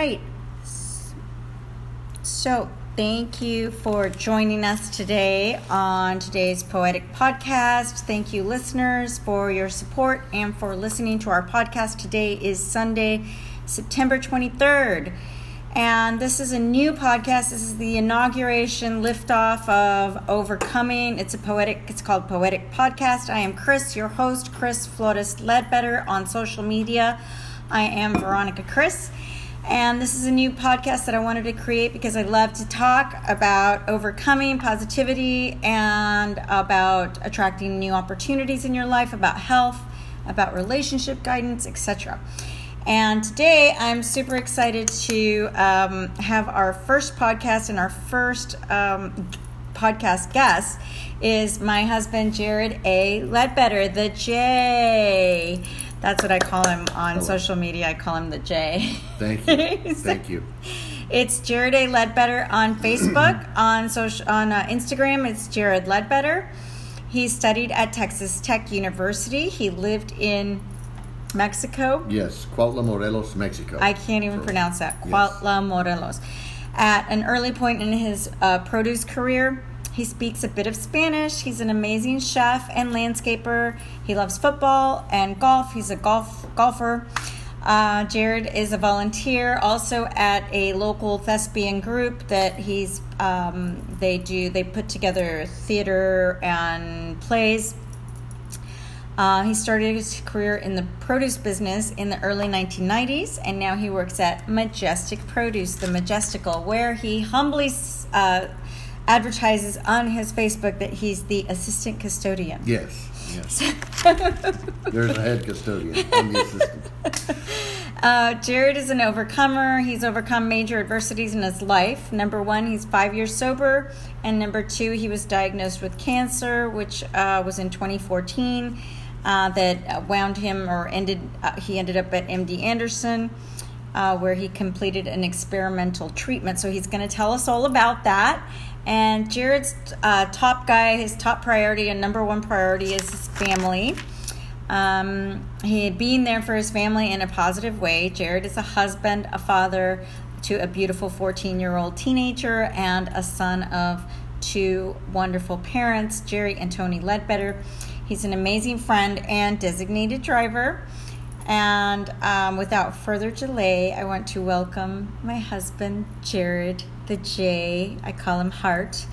right. So, thank you for joining us today on today's Poetic Podcast. Thank you, listeners, for your support and for listening to our podcast. Today is Sunday, September 23rd. And this is a new podcast. This is the inauguration liftoff of Overcoming. It's a poetic, it's called Poetic Podcast. I am Chris, your host, Chris Flores Ledbetter on social media. I am Veronica Chris. And this is a new podcast that I wanted to create because I love to talk about overcoming positivity and about attracting new opportunities in your life, about health, about relationship guidance, etc. And today I'm super excited to um, have our first podcast and our first um, podcast guest is my husband, Jared A. Ledbetter, the J. That's what I call him on Hello. social media. I call him the J. Thank you. Thank you. It's Jared A. Ledbetter on Facebook. on social on uh, Instagram, it's Jared Ledbetter. He studied at Texas Tech University. He lived in Mexico. Yes, Cuautla, Morelos, Mexico. I can't even so, pronounce that. Cuautla, yes. Morelos. At an early point in his uh, produce career, he speaks a bit of Spanish. He's an amazing chef and landscaper. He loves football and golf. He's a golf golfer. Uh, Jared is a volunteer also at a local thespian group that he's um, they do they put together theater and plays. Uh, he started his career in the produce business in the early 1990s, and now he works at Majestic Produce, the Majestical, where he humbly uh, advertises on his Facebook that he's the assistant custodian. Yes. Yes. There's a head custodian. I'm the assistant. Uh, Jared is an overcomer. He's overcome major adversities in his life. Number one, he's five years sober. And number two, he was diagnosed with cancer, which uh, was in 2014, uh, that wound him or ended, uh, he ended up at MD Anderson. Uh, where he completed an experimental treatment. So he's going to tell us all about that. And Jared's uh, top guy, his top priority and number one priority is his family. Um, he being there for his family in a positive way. Jared is a husband, a father to a beautiful 14 year old teenager, and a son of two wonderful parents, Jerry and Tony Ledbetter. He's an amazing friend and designated driver. And um, without further delay, I want to welcome my husband, Jared the J, I call him Heart,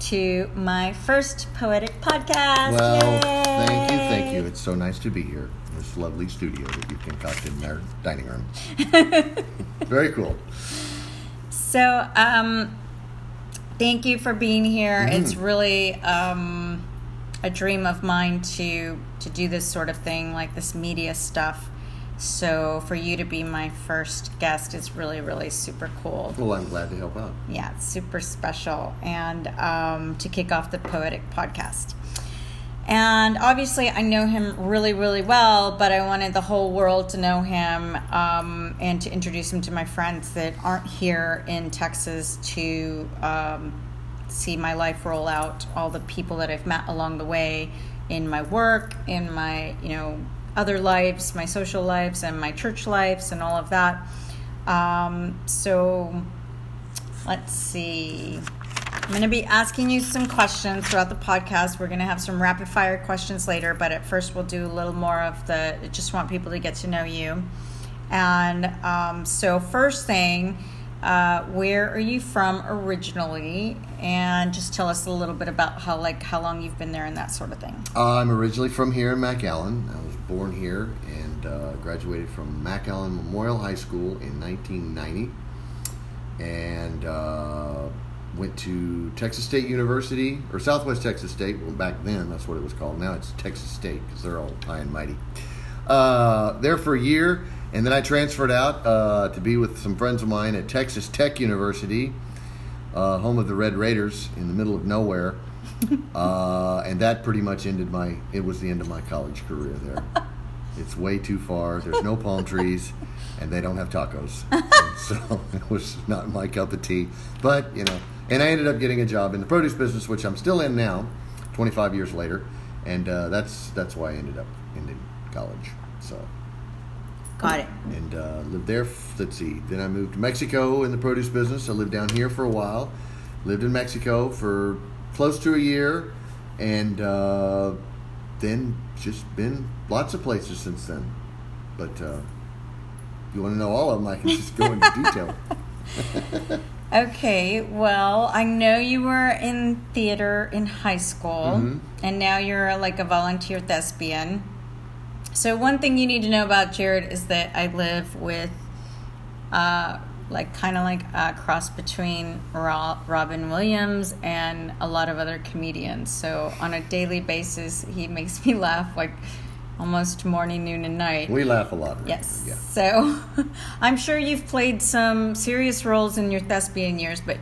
to my first poetic podcast. Well, Yay! thank you, thank you. It's so nice to be here in this lovely studio that you've concocted in our dining room. Very cool. So, um, thank you for being here. Mm. It's really um, a dream of mine to to do this sort of thing, like this media stuff. So for you to be my first guest is really, really super cool. Well, I'm glad to help out. Yeah, it's super special. And um, to kick off the Poetic Podcast. And obviously, I know him really, really well, but I wanted the whole world to know him um, and to introduce him to my friends that aren't here in Texas to um, see my life roll out, all the people that I've met along the way in my work, in my, you know, other lives, my social lives, and my church lives, and all of that. Um, so let's see. I'm going to be asking you some questions throughout the podcast. We're going to have some rapid fire questions later, but at first we'll do a little more of the just want people to get to know you. And um, so, first thing, uh, where are you from originally? And just tell us a little bit about how like how long you've been there and that sort of thing. Uh, I'm originally from here in McAllen. I born here and uh, graduated from McAllen Memorial High School in 1990, and uh, went to Texas State University or Southwest Texas State. Well, back then that's what it was called. Now it's Texas State because they're all high and mighty. Uh, there for a year and then I transferred out uh, to be with some friends of mine at Texas Tech University, uh, home of the Red Raiders in the middle of nowhere. uh, and that pretty much ended my, it was the end of my college career there. It's way too far. There's no palm trees, and they don't have tacos. so it was not my cup of tea. But, you know, and I ended up getting a job in the produce business, which I'm still in now, 25 years later. And uh, that's, that's why I ended up ending college. So. Got it. and uh, lived there. Let's see. Then I moved to Mexico in the produce business. I lived down here for a while. Lived in Mexico for close to a year, and uh, then just been lots of places since then. But uh, if you want to know all of them, I can just go into detail. Okay, well, I know you were in theater in high school, Mhm. and now you're like a volunteer thespian. So, one thing you need to know about Jared is that I live with, uh, like, kind of like a cross between Robin Williams and a lot of other comedians. So, on a daily basis, he makes me laugh like almost morning, noon, and night. We laugh a lot. Yes. here, So I'm sure you've played some serious roles in your thespian years, but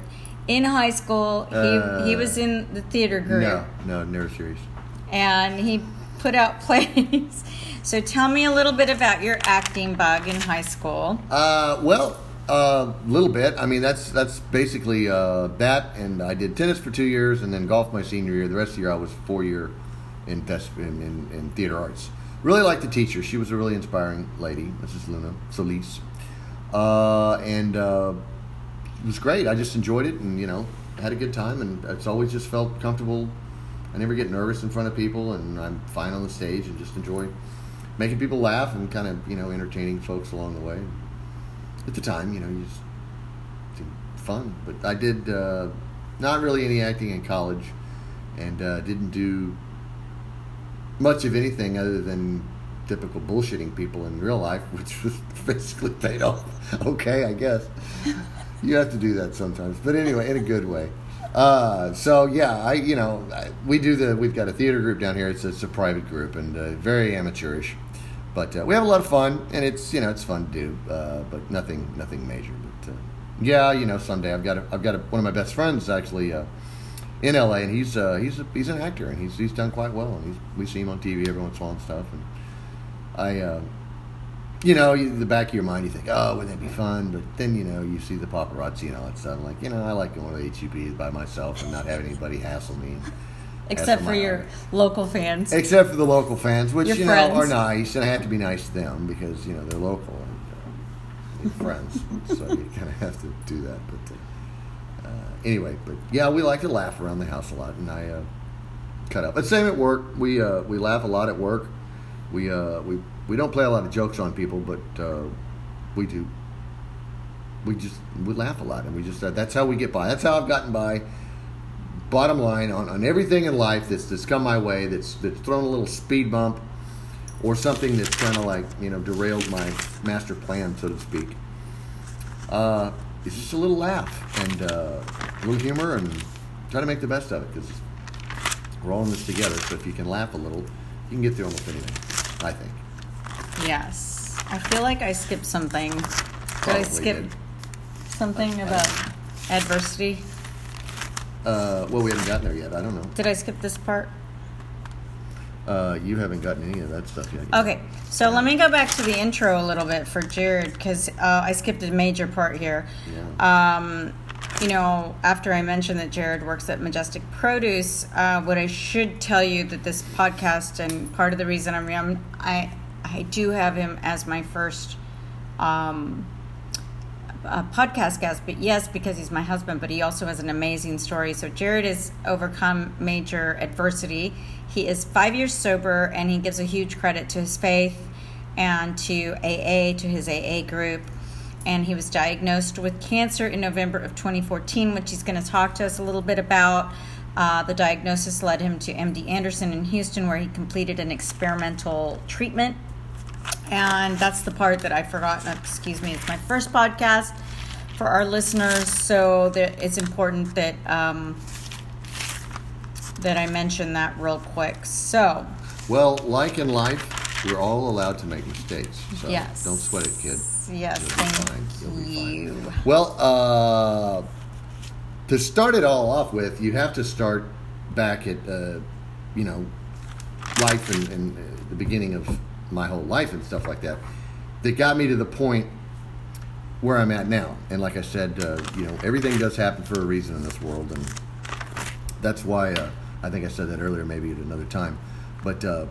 in high school, he, Uh, he was in the theater group No, no, never serious. and he put out plays. so tell me a little bit about your acting bug in high school. Uh, well, a little bit. I mean, that's that's basically uh, that, and I did tennis for two years, and then golf my senior year. The rest of the year, I was four year in, thes- in, in in theater arts. Really liked the teacher. She was a really inspiring lady, Mrs. Luna Solis, uh, and uh, it was great. I just enjoyed it, and you know, had a good time, and it's always just felt comfortable. I never get nervous in front of people, and I'm fine on the stage, and just enjoy making people laugh and kind of you know entertaining folks along the way at the time, you know, you just fun. But I did uh, not really any acting in college, and uh, didn't do much of anything other than typical bullshitting people in real life, which was basically paid off. Okay, I guess you have to do that sometimes, but anyway, in a good way. Uh, so yeah, I you know I, we do the we've got a theater group down here. It's, it's a private group and uh, very amateurish, but uh, we have a lot of fun and it's you know it's fun to do, uh, but nothing nothing major. But uh, yeah, you know someday I've got a, I've got a, one of my best friends actually uh, in LA and he's uh, he's a, he's an actor and he's he's done quite well and he's, we see him on TV every once in a while and stuff and I. You know, you, the back of your mind, you think, oh, wouldn't that be fun? But then, you know, you see the paparazzi and all that stuff. I'm like, you know, I like going to HEB by myself and not having anybody hassle me. and Except for your local fans. Except for the local fans, which, Your you know, are nice. And I have to be nice to them because, you know, they're local and uh, they're friends. so you kind of have to do that. But uh, uh, anyway, but yeah, we like to laugh around the house a lot. And I uh, cut up. But same at work. We, uh, we laugh a lot at work. We, uh, we, we don't play a lot of jokes on people, but uh, we do. We just we laugh a lot, and we just that's how we get by. That's how I've gotten by. Bottom line on, on everything in life that's that's come my way, that's that's thrown a little speed bump, or something that's kind of like you know derailed my master plan, so to speak. Uh, it's just a little laugh and uh, a little humor, and try to make the best of it because we're all in this together. So if you can laugh a little, you can get through almost anything. I think. Yes. I feel like I skipped something. Did I skip did. something I- I about adversity? Uh, well, we haven't gotten there yet. I don't know. Did I skip this part? Uh, you haven't gotten any of that stuff yet. Okay, so let me go back to the intro a little bit for Jared because uh, I skipped a major part here. Yeah. Um, you know, after I mentioned that Jared works at Majestic Produce, uh, what I should tell you that this podcast and part of the reason I'm, I'm I I do have him as my first um, a podcast guest, but yes, because he's my husband, but he also has an amazing story. So Jared has overcome major adversity. He is five years sober, and he gives a huge credit to his faith and to AA, to his AA group. And he was diagnosed with cancer in November of 2014, which he's going to talk to us a little bit about. Uh, the diagnosis led him to MD Anderson in Houston, where he completed an experimental treatment and that's the part that I forgot. uh, Excuse me, it's my first podcast for our listeners, so that it's important that um, that I mention that real quick. So, Well, like in life, we're all allowed to make mistakes. So yes, don't sweat it, kid. Yes, thank fine. You'll be fine. Well, uh, to start it all off with, you'd have to start back at, uh, you know, life and, and uh, the beginning of my whole life and stuff like that. That got me to the point where I'm at now. And like I said, uh, you know, everything does happen for a reason in this world, and that's why uh, I think I said that earlier, maybe at another time. But uh,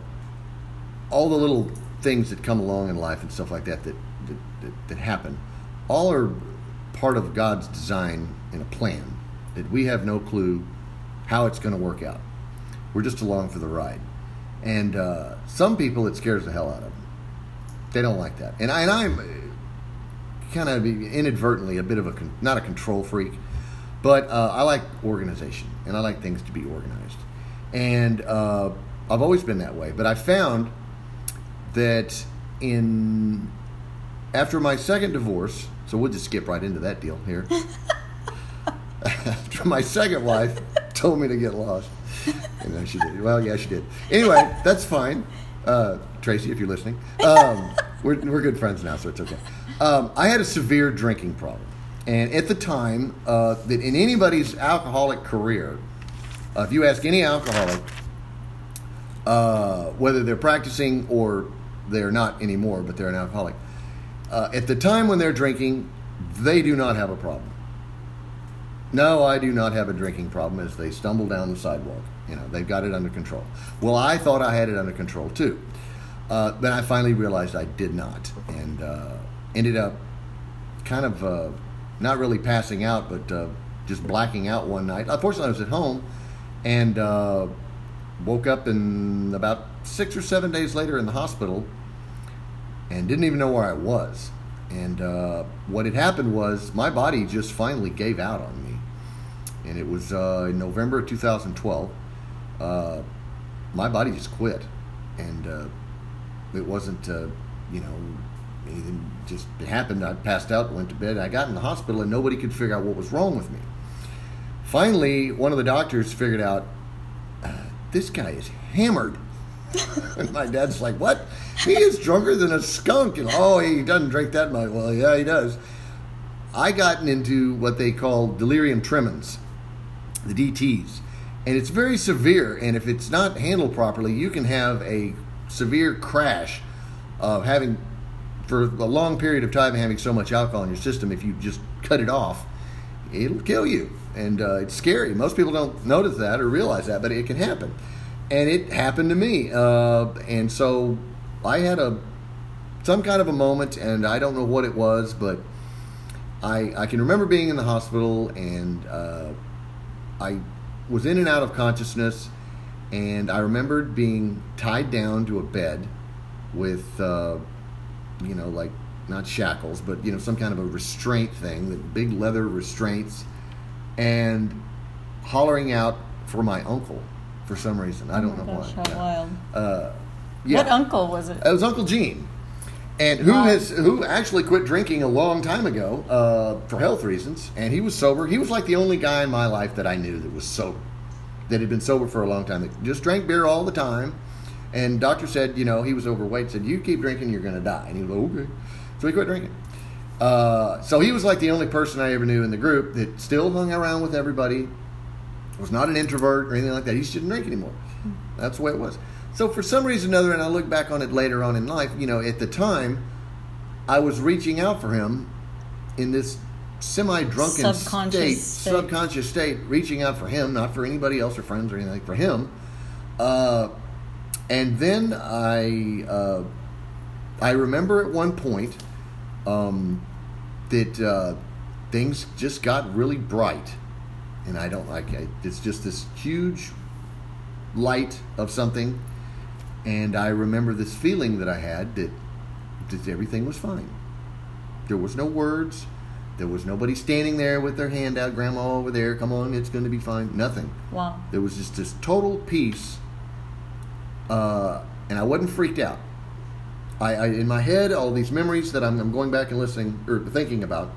all the little things that come along in life and stuff like that that that, that, that happen, all are part of God's design and a plan that we have no clue how it's going to work out. We're just along for the ride. And uh, some people, it scares the hell out of them. They don't like that. And, I, and I'm kind of inadvertently a bit of a, con- not a control freak, but uh, I like organization and I like things to be organized. And uh, I've always been that way. But I found that in after my second divorce, so we'll just skip right into that deal here. after my second wife told me to get lost, and then she did. Well, yeah, she did. Anyway, that's fine. Uh, Tracy, if you're listening, um, we're, we're good friends now, so it's okay. Um, I had a severe drinking problem, and at the time, uh, that in anybody's alcoholic career, uh, if you ask any alcoholic, uh, whether they're practicing or they're not anymore, but they're an alcoholic, uh, at the time when they're drinking, they do not have a problem. No, I do not have a drinking problem as they stumble down the sidewalk. You know, they've got it under control. Well, I thought I had it under control too. Uh, then I finally realized I did not and uh, ended up kind of uh, not really passing out, but uh, just blacking out one night. Unfortunately, I was at home and uh, woke up in about six or seven days later in the hospital and didn't even know where I was. And uh, what had happened was my body just finally gave out on me. And it was uh, in November of 2012. Uh, my body just quit. And uh, it wasn't, uh, you know, anything just it happened. I passed out, went to bed. I got in the hospital, and nobody could figure out what was wrong with me. Finally, one of the doctors figured out uh, this guy is hammered. and my dad's like, "What? He is drunker than a skunk." And oh, he doesn't drink that much. Well, yeah, he does. I gotten into what they call delirium tremens, the DTS, and it's very severe. And if it's not handled properly, you can have a severe crash of having, for a long period of time, having so much alcohol in your system. If you just cut it off, it'll kill you, and uh, it's scary. Most people don't notice that or realize that, but it can happen and it happened to me. Uh, and so I had a some kind of a moment, and I don't know what it was, but I I can remember being in the hospital, and uh, I was in and out of consciousness, and I remembered being tied down to a bed with uh, you know like not shackles, but you know some kind of a restraint thing, big leather restraints, and hollering out for my uncle for some reason. I don't Oh know gosh, why. how Yeah. wild. Uh, yeah. What uncle was it? It was Uncle Gene, and who has who actually quit drinking a long time ago uh, for health reasons, and he was sober. He was like the only guy in my life that I knew that was sober, that had been sober for a long time. That just drank beer all the time, and doctor said, you know, he was overweight. Said, you keep drinking, you're going to die. And he was like, okay, so he quit drinking. Uh, so he was like the only person I ever knew in the group that still hung around with everybody, was not an introvert or anything like that. He just didn't drink anymore. That's the way it was. So for some reason or another, and I look back on it later on in life, you know, at the time, I was reaching out for him in this semi-drunken state, state. subconscious state, reaching out for him, not for anybody else or friends or anything, for him. Uh, and then I, uh, I remember at one point um, that uh, things just got really bright, and I don't like it. It's just this huge light of something, and I remember this feeling that I had that, that everything was fine. There was no words. There was nobody standing there with their hand out, Grandma over there. Come on, it's going to be fine. Nothing. Wow. There was just this total peace, uh, and I wasn't freaked out. I, I in my head all these memories that I'm, I'm going back and listening or thinking about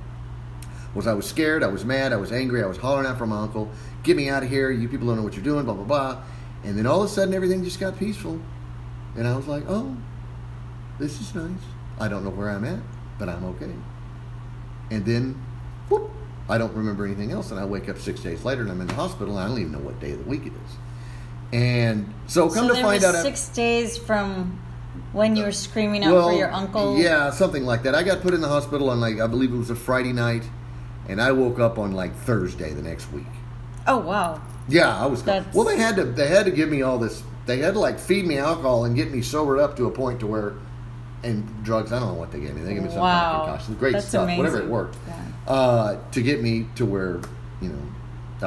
was I was scared, I was mad, I was angry, I was hollering out for my uncle, "Get me out of here! You people don't know what you're doing!" Blah blah blah. And then all of a sudden everything just got peaceful, and I was like, "Oh, this is nice. I don't know where I'm at, but I'm okay." And then, whoop, I don't remember anything else, and I wake up six days later and I'm in the hospital, and I don't even know what day of the week it is. And so come so to find out, six days from when you were screaming out well, for your uncle. Yeah, something like that. I got put in the hospital on like I believe it was a Friday night, and I woke up on like Thursday the next week. Oh wow. Yeah, I was. Well, they had to. They had to give me all this. They had to like feed me alcohol and get me sobered up to a point to where and drugs. I don't know what they gave me. They gave me some Wow. kind of concoction. Great That's stuff. Whatever it worked. Yeah. Uh, to get me to where you know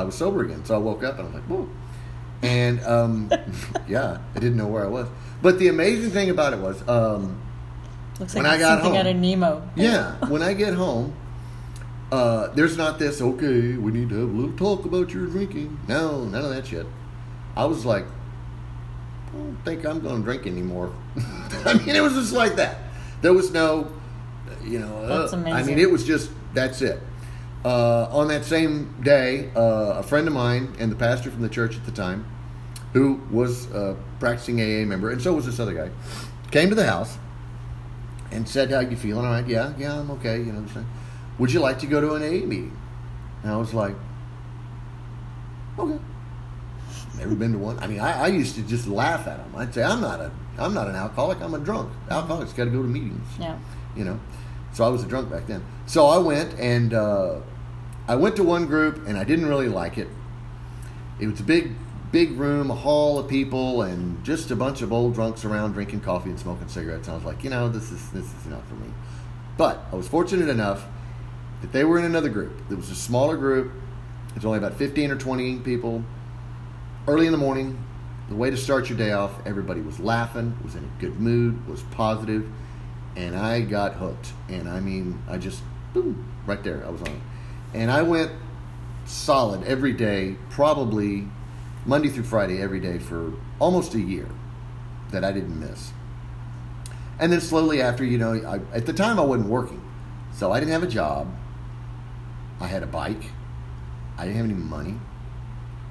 I was sober again. So I woke up and I was like, whoa. And um, yeah, I didn't know where I was. But the amazing thing about it was, um, Looks When like I got something home- out of Nemo. yeah, when I get home, uh, there's not this, okay, we need to have a little talk about your drinking. No, none of that shit. I was like, don't think I'm going to drink anymore. I mean, it was just like that. There was no, you know, uh, That's I mean, it was just, that's it. Uh, on that same day, uh, a friend of mine and the pastor from the church at the time, who was a practicing AA member, and so was this other guy, came to the house and said, "How you feeling? All right? Yeah, yeah, I'm okay. You know, what I'm saying? would you like to go to an AA meeting?" And I was like, "Okay." Never been to one. I mean, I, I used to just laugh at them. I'd say, "I'm not a, I'm not an alcoholic. I'm a drunk. Alcoholics got to go to meetings." Yeah. you know. So I was a drunk back then. So I went and uh, I went to one group and I didn't really like it. It was a big, big room, a hall of people, and just a bunch of old drunks around drinking coffee and smoking cigarettes. And I was like, you know, this is this is not for me. But I was fortunate enough that they were in another group. It was a smaller group. It was only about fifteen or twenty people. Early in the morning, the way to start your day off. Everybody was laughing, was in a good mood, was positive and I got hooked. And I mean, I just boom, right there, I was on it. And I went solid every day, probably Monday through Friday every day for almost a year that I didn't miss. And then slowly after, you know, I, at the time I wasn't working, so I didn't have a job. I had a bike. I didn't have any money.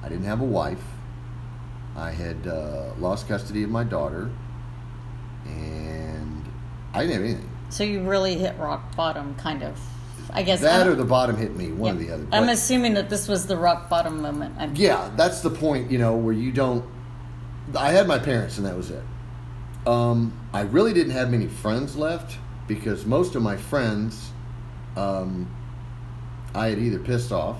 I didn't have a wife. I had uh, lost custody of my daughter, and I didn't have anything. So you really hit rock bottom, kind of. I guess. That I'm- or the bottom hit me, one or the other. I'm assuming that this was the rock bottom moment. I'm, yeah, that's the point, you know, where you don't. I had my parents, and that was it. Um, I really didn't have many friends left because most of my friends, um, I had either pissed off,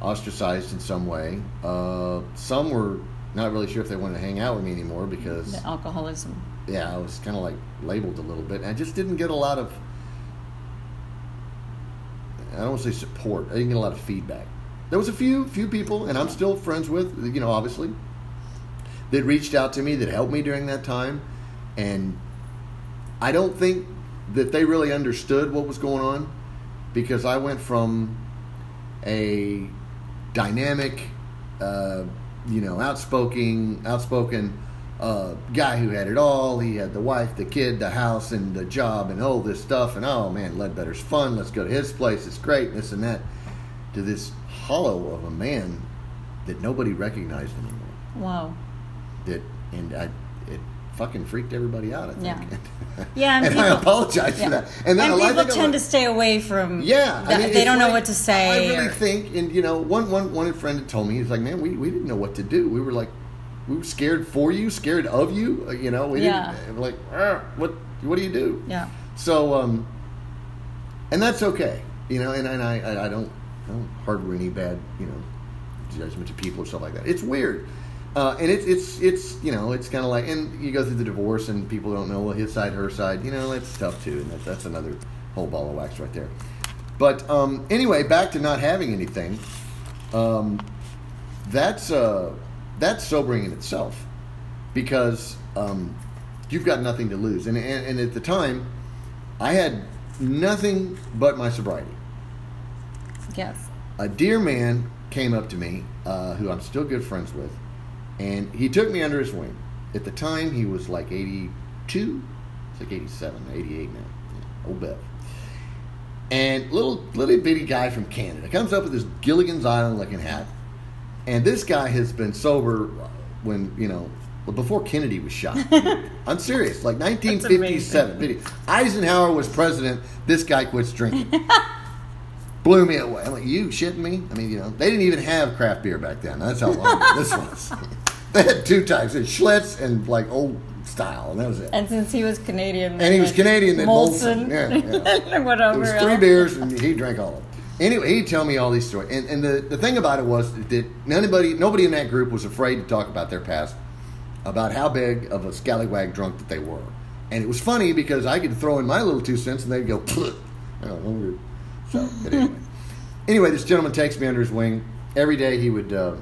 ostracized in some way. Uh, some were not really sure if they wanted to hang out with me anymore because The alcoholism. yeah, I was kind of like labeled a little bit. I just didn't get a lot of, I don't want to say support. I didn't get a lot of feedback. There was a few, few people, and I'm still friends with, you know, obviously, that reached out to me that helped me during that time. And I don't think that they really understood what was going on because I went from a dynamic, uh, you know, outspoken, outspoken uh, guy who had it all. He had the wife, the kid, the house, and the job, and all this stuff. And oh man, Ledbetter's fun. Let's go to his place. It's great. This and that. To this hollow of a man that nobody recognized anymore. Wow. That and I, fucking freaked everybody out. I think. Yeah. Yeah, and and, I apologize Yeah. for that. And then And people tend to stay away from. yeah, that- I mean, they don't know what to say. I really or- think, and you know, one one one friend had told me he's like, man, we, we didn't know what to do. We were like, we were scared for you, scared of you. uh, You know, we Yeah. didn't like, "Ah, what what do you do? Yeah. So, um, and that's okay, you know, and, and I, I I don't I don't harbor any bad you know judgment to people or stuff like that. It's weird. Uh, and it's it's it's you know it's kind of like and you go through the divorce and people don't know well his side her side you know that's tough too and that's that's another whole ball of wax right there. But um, anyway, back to not having anything. Um, that's uh, that's sobering in itself because um, you've got nothing to lose. And, and and at the time, I had nothing but my sobriety. Yes. A dear man came up to me, uh, who I'm still good friends with, and he took me under his wing. At the time, he was like 82, it's like 87, 88 now. Yeah, old Bev. And little little bitty guy from Canada comes up with this Gilligan's Island looking hat, and this guy has been sober when you know well, before Kennedy was shot. I'm serious, like 1957. Bitty. Eisenhower was president. This guy quits drinking. Blew me away. I'm like, you shitting me? I mean, you know, they didn't even have craft beer back then. That's how long this was. They had two types: it's Schlitz and like old style, and that was it. And since he was Canadian, And he was Canadian, then Molson, Molson. Yeah, yeah. whatever. It was three else. beers, and he drank all of them. Anyway, he'd tell me all these stories, and, and the, the thing about it was that anybody, nobody in that group was afraid to talk about their past, about how big of a scallywag drunk that they were. And it was funny because I could throw in my little two cents and they'd go, I don't know. weird. So, anyway. anyway, this gentleman takes me under his wing. Every day he would uh,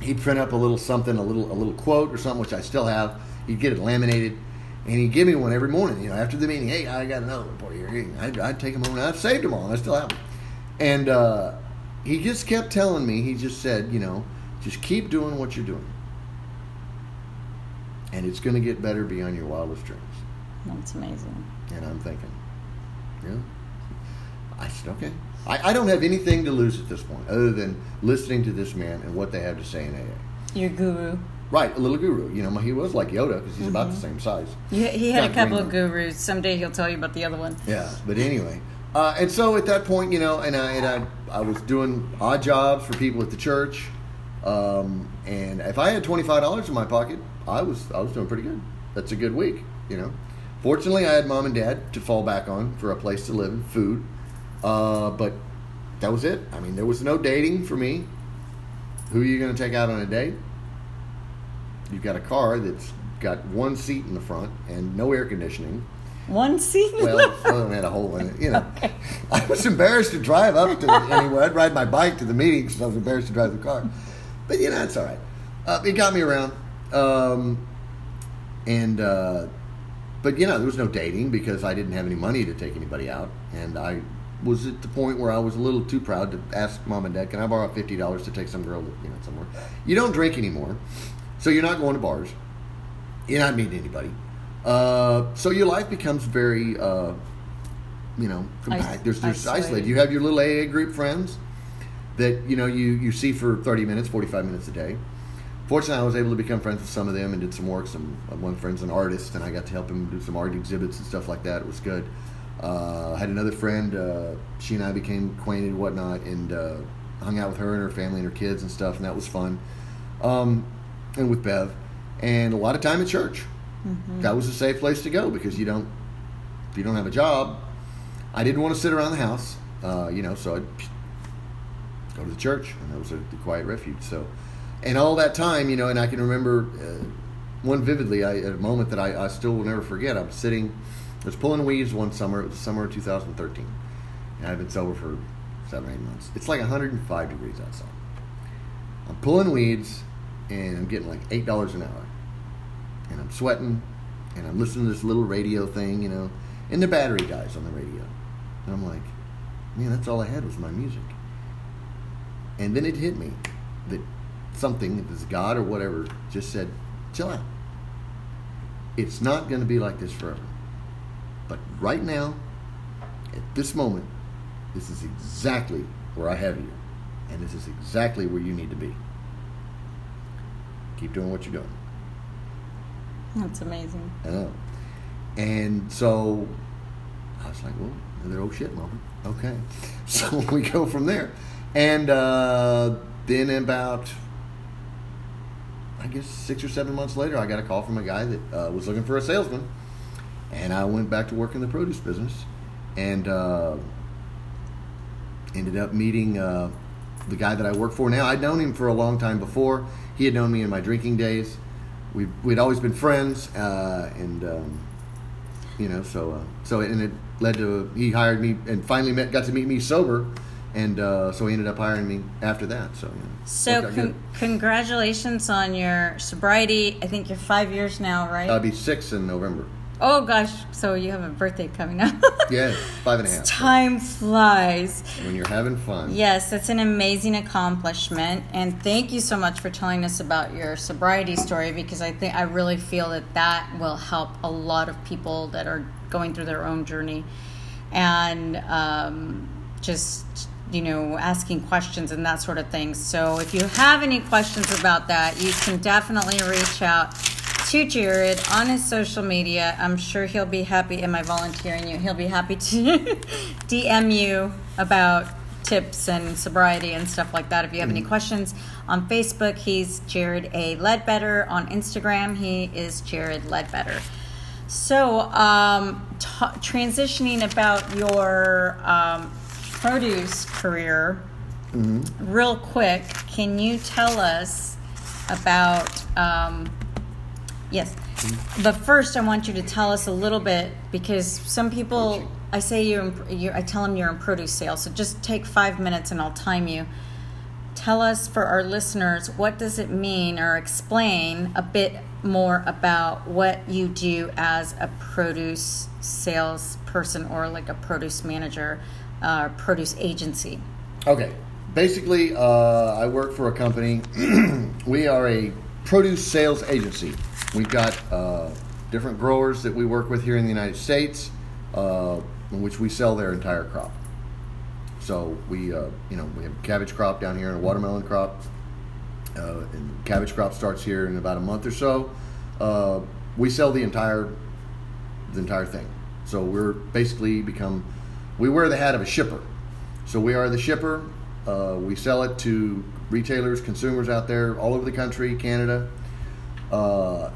he'd print up a little something, a little a little quote or something, which I still have. He'd get it laminated, and he'd give me one every morning. You know, after the meeting, hey, I got another one for you. I'd, I'd take them home, I've saved them all. I still have them. And uh, he just kept telling me. He just said, you know, just keep doing what you're doing, and it's going to get better beyond your wildest dreams. That's amazing. And I'm thinking, yeah. I said, okay. I, I don't have anything to lose at this point other than listening to this man and what they have to say in AA. Your guru. Right, a little guru. You know, he was like Yoda because he's about the Mm-hmm. same size. He, he had a couple of gurus. Someday he'll tell you about the other one. Yeah, but anyway. Uh, and so at that point, you know, and I, and I, I was doing odd jobs for people at the church. Um, and if I had $25 in my pocket, I was, I was doing pretty good. That's a good week, you know. Fortunately, I had mom and dad to fall back on for a place to live and food. Uh, but that was it. I mean, there was no dating for me. Who are you going to take out on a date? You've got a car that's got one seat in the front and no air conditioning. One seat. Well, other than had a hole in it, you know. I was embarrassed to drive up to anywhere. I'd ride my bike to the meeting because I was embarrassed to drive the car. But you know, it's all right. Uh, it got me around, um, and uh, but you know, there was no dating because I didn't have any money to take anybody out, and I was at the point where I was a little too proud to ask mom and dad, "Can I borrow fifty dollars to take some girl, to, you know, somewhere?" You don't drink anymore, so you're not going to bars. You're not meeting anybody. Uh, so your life becomes very, uh, you know, compact. There's, there's isolated. isolated. You have your little AA group friends that you know you you see for 30 minutes, 45 minutes a day. Fortunately, I was able to become friends with some of them and did some work. Some one friend's an artist, and I got to help him do some art exhibits and stuff like that. It was good. Uh, I had another friend. Uh, she and I became acquainted, and whatnot, and uh, hung out with her and her family and her kids and stuff, and that was fun. Um, and with Bev, and a lot of time at church. That was a safe place to go because you don't if you don't have a job. I didn't want to sit around the house, uh, you know, so I'd go to the church, and that was a, the quiet refuge. So, and all that time, you know, and I can remember uh, one vividly. I, at a moment that I, I still will never forget. I'm sitting, was pulling weeds one summer. It was summer of 2013, and I've been sober for seven, eight months. It's like 105 degrees outside. I'm pulling weeds, and I'm getting like eight dollars an hour, and I'm sweating, and I'm listening to this little radio thing, you know, and the battery dies on the radio, and I'm like, man, that's all I had was my music. And then it hit me that something, it's God or whatever, just said, chill out. It's not going to be like this forever. But right now, at this moment, this is exactly where I have you. And this is exactly where you need to be. Keep doing what you're doing. That's amazing. I know. And so I was like, well, another oh shit moment. Okay. So we go from there. And uh, then about, I guess, six or seven months later, I got a call from a guy that uh, was looking for a salesman. And I went back to work in the produce business and uh, ended up meeting uh, the guy that I work for now. I'd known him for a long time before. He had known me in my drinking days. We we'd always been friends, uh, and um, you know, so uh, so and it led to he hired me and finally met got to meet me sober, and uh, so he ended up hiring me after that. So you know, So, worked out good. con- congratulations on your sobriety. I think you're five years now, right? I'll be six in November. Oh gosh, so you have a birthday coming up. yes, five and a half. Time flies. When you're having fun. Yes, that's an amazing accomplishment, and thank you so much for telling us about your sobriety story because I think I really feel that that will help a lot of people that are going through their own journey, and um, just you know asking questions and that sort of thing. So if you have any questions about that, you can definitely reach out to Jared on his social media. I'm sure he'll be happy. Am I volunteering you? He'll be happy to DM you about tips and sobriety and stuff like that. If you have any questions on Facebook, he's Jared A. Ledbetter. On Instagram, he is Jared Ledbetter. So, um, t- transitioning about your um, produce career, real quick, can you tell us about? Um, yes, But first, I want you to tell us a little bit because some people, I say you're, in, you're, I tell them you're in produce sales. So just take five minutes and I'll time you. Tell us for our listeners what does it mean, or explain a bit more about what you do as a produce salesperson or like a produce manager, uh, produce agency. Okay. Basically, uh, I work for a company. we are a produce sales agency. We've got uh, different growers that we work with here in the United States, uh, in which we sell their entire crop. So we, uh, you know, we have cabbage crop down here and a watermelon crop. Uh, and cabbage crop starts here in about a month or so. Uh, we sell the entire, the entire thing. So we're basically become, we wear the hat of a shipper. So we are the shipper. Uh, we sell it to retailers, consumers out there all over the country, Canada. Uh,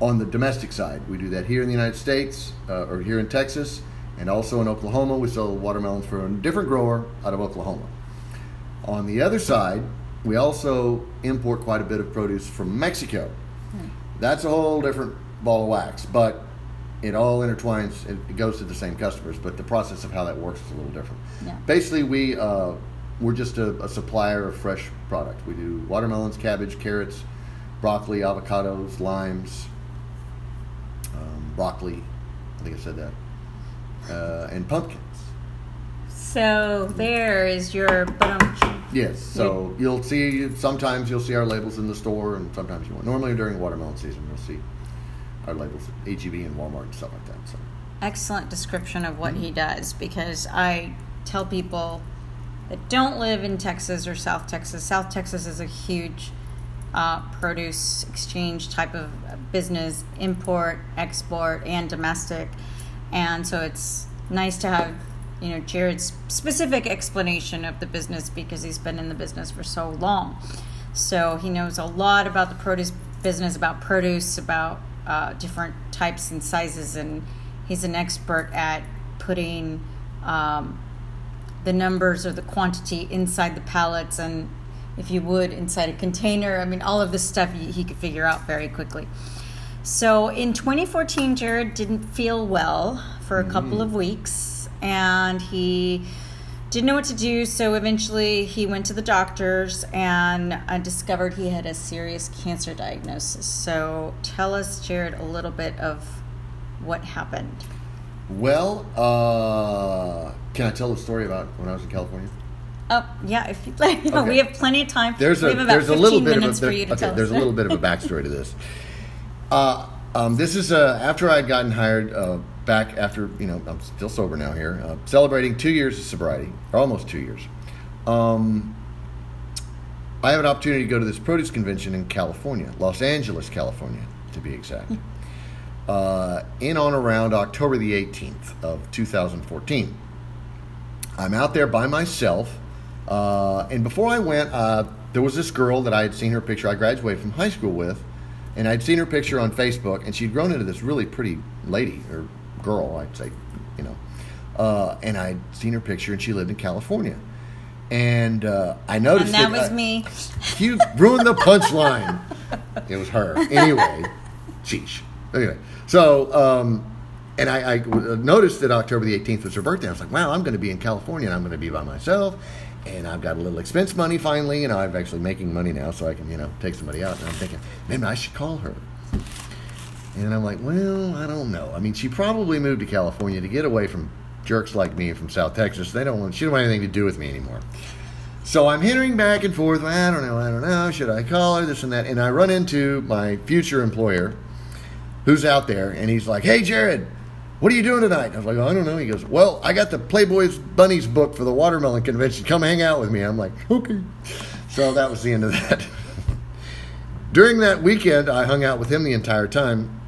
on the domestic side, we do that here in the United States uh, or here in Texas, and also in Oklahoma. We sell watermelons for a different grower out of Oklahoma. On the other side, we also import quite a bit of produce from Mexico. That's a whole different ball of wax, but it all intertwines. It, it goes to the same customers, but the process of how that works is a little different. Yeah. Basically, we uh, we're just a, a supplier of fresh product. We do watermelons, cabbage, carrots, broccoli, avocados, limes, um, broccoli. I think I said that, uh, and pumpkins. So there is your bum. Yes. So you'll see sometimes you'll see our labels in the store, and sometimes you won't. Normally during watermelon season, you'll see our labels at HEB and Walmart and stuff like that. So excellent description of what he does because I tell people that don't live in Texas or South Texas. South Texas is a huge uh, produce exchange type of business, import, export, and domestic. And so it's nice to have you know Jared's specific explanation of the business because he's been in the business for so long. So he knows a lot about the produce business, about produce, about uh, different types and sizes, and he's an expert at putting um, the numbers or the quantity inside the pallets and if you would inside a container. I mean all of this stuff he, he could figure out very quickly. So in 2014 jared didn't feel well for a couple of weeks and he didn't know what to do. So eventually he went to the doctors and uh, discovered he had a serious cancer diagnosis. So tell us jared a little bit of what happened. Well, uh, can I tell the story about when I was in California? Oh yeah, if you like, Okay. we have plenty of time. There's we a have about there's a 15 little bit of a minutes there- for you okay, there's a little bit of a backstory to this. Uh, um, this is uh, after I had gotten hired uh, back after you know I'm still sober now here, uh, celebrating two years of sobriety, or almost two years. Um, I have an opportunity to go to this produce convention in California, Los Angeles, California, to be exact. uh, in on around October the 18th of 2014. I'm out there by myself, uh, and before I went, uh, there was this girl that I had seen her picture. I graduated from high school with, and I'd seen her picture on Facebook, and she'd grown into this really pretty lady or girl, I'd say, you know. Uh, and I'd seen her picture, and she lived in California. And uh, I noticed and that was uh, me. you ruined the punchline. it was her. Anyway, sheesh. Anyway, so, um, and I, I noticed that October the 18th was her birthday. I was like, wow, I'm going to be in California and I'm going to be by myself. And I've got a little expense money finally. Know, I'm actually making money now so I can, you know, take somebody out. And I'm thinking, maybe I should call her. And I'm like, well, I don't know. I mean, she probably moved to California to get away from jerks like me from South Texas. They don't want, she don't want anything to do with me anymore. So I'm hindering back and forth. I don't know. I don't know. Should I call her? This and that. And I run into my future employer, who's out there, and he's like, "Hey, Jared, what are you doing tonight?" I was like, "I don't know." He goes, "Well, I got the Playboy's Bunnies book for the watermelon convention. Come hang out with me." I'm like, "Okay." So that was the end of that. During that weekend, I hung out with him the entire time.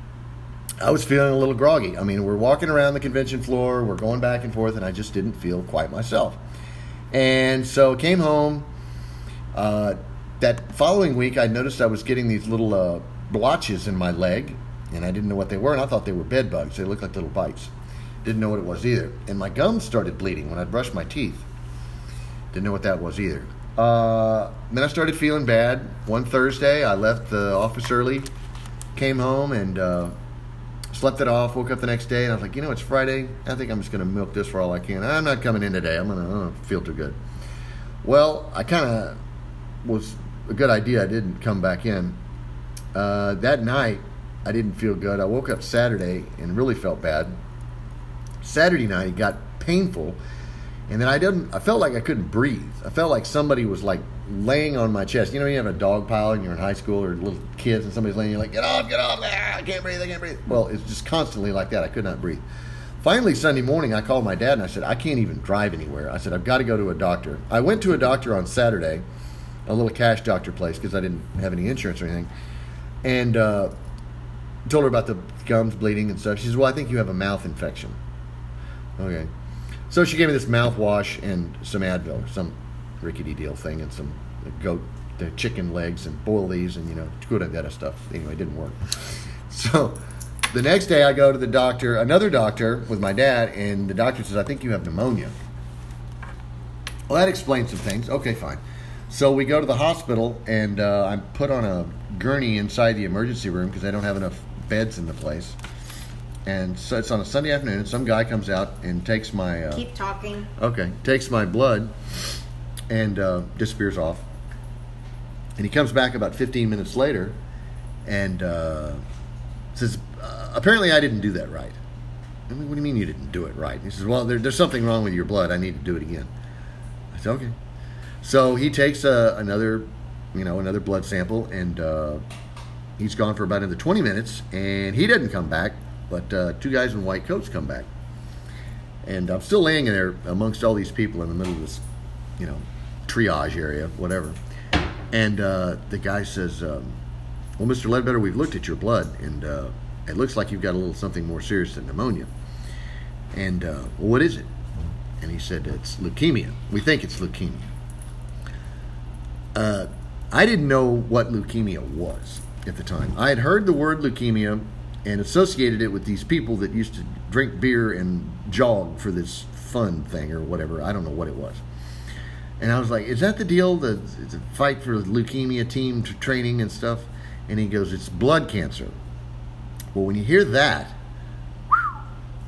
I was feeling a little groggy. I mean, we're walking around the convention floor, we're going back and forth, and I just didn't feel quite myself. And so came home. Uh, that following week, I noticed I was getting these little uh, blotches in my leg, and I didn't know what they were, and I thought they were bed bugs. They looked like little bites. Didn't know what it was either. And my gums started bleeding when I brushed my teeth. Didn't know what that was either. Uh, then I started feeling bad. One Thursday, I left the office early came home and uh, slept it off. Woke up the next day and I was like, you know, it's Friday. I think I'm just going to milk this for all I can. I'm not coming in today. I'm going to feel too good. Well, I kind of was a good idea. I didn't come back in. Uh, that night, I didn't feel good. I woke up Saturday and really felt bad. Saturday night, it got painful, and then I didn't. I felt like I couldn't breathe. I felt like somebody was like laying on my chest. You know, you have a dog pile and you're in high school or little kids, and somebody's laying. You're like, get off, get off! Ah, I can't breathe. I can't breathe. Well, it's just constantly like that. I could not breathe. Finally, Sunday morning, I called my dad and I said, I can't even drive anywhere. I said, I've got to go to a doctor. I went to a doctor on Saturday, a little cash doctor place, because I didn't have any insurance or anything, and uh, told her about the gums bleeding and stuff. She says, Well, I think you have a mouth infection. Okay. So she gave me this mouthwash and some Advil, some rickety deal thing, and some goat, the chicken legs, and boil these, and you know, good at that stuff. Anyway, it didn't work. So the next day, I go to the doctor, another doctor with my dad, and the doctor says, I think you have pneumonia. Well, that explains some things. Okay, fine. So we go to the hospital, and uh, I'm put on a gurney inside the emergency room because I don't have enough beds in the place. And so it's on a Sunday afternoon, some guy comes out and takes my. Uh, Keep talking. Okay, takes my blood and uh, disappears off. And he comes back about 15 minutes later and uh, says, uh, Apparently, I didn't do that right. I mean, what do you mean you didn't do it right? He says, Well, there, there's something wrong with your blood. I need to do it again. I said, Okay. So he takes uh, another, you know, another blood sample, and uh, he's gone for about another 20 minutes, and he doesn't come back, but uh, two guys in white coats come back. And I'm still laying in there amongst all these people in the middle of this, you know, triage area, whatever. And uh, the guy says, um, "Well, Mr. Ledbetter, we've looked at your blood, and uh, it looks like you've got a little something more serious than pneumonia." And uh, well, what is it? And he said, "It's leukemia. We think it's leukemia." Uh, I didn't know what leukemia was at the time. I had heard the word leukemia and associated it with these people that used to drink beer and jog for this fun thing or whatever. I don't know what it was. And I was like, "Is that the deal? The, the fight for leukemia team training and stuff?" And he goes, "It's blood cancer." Well, when you hear that,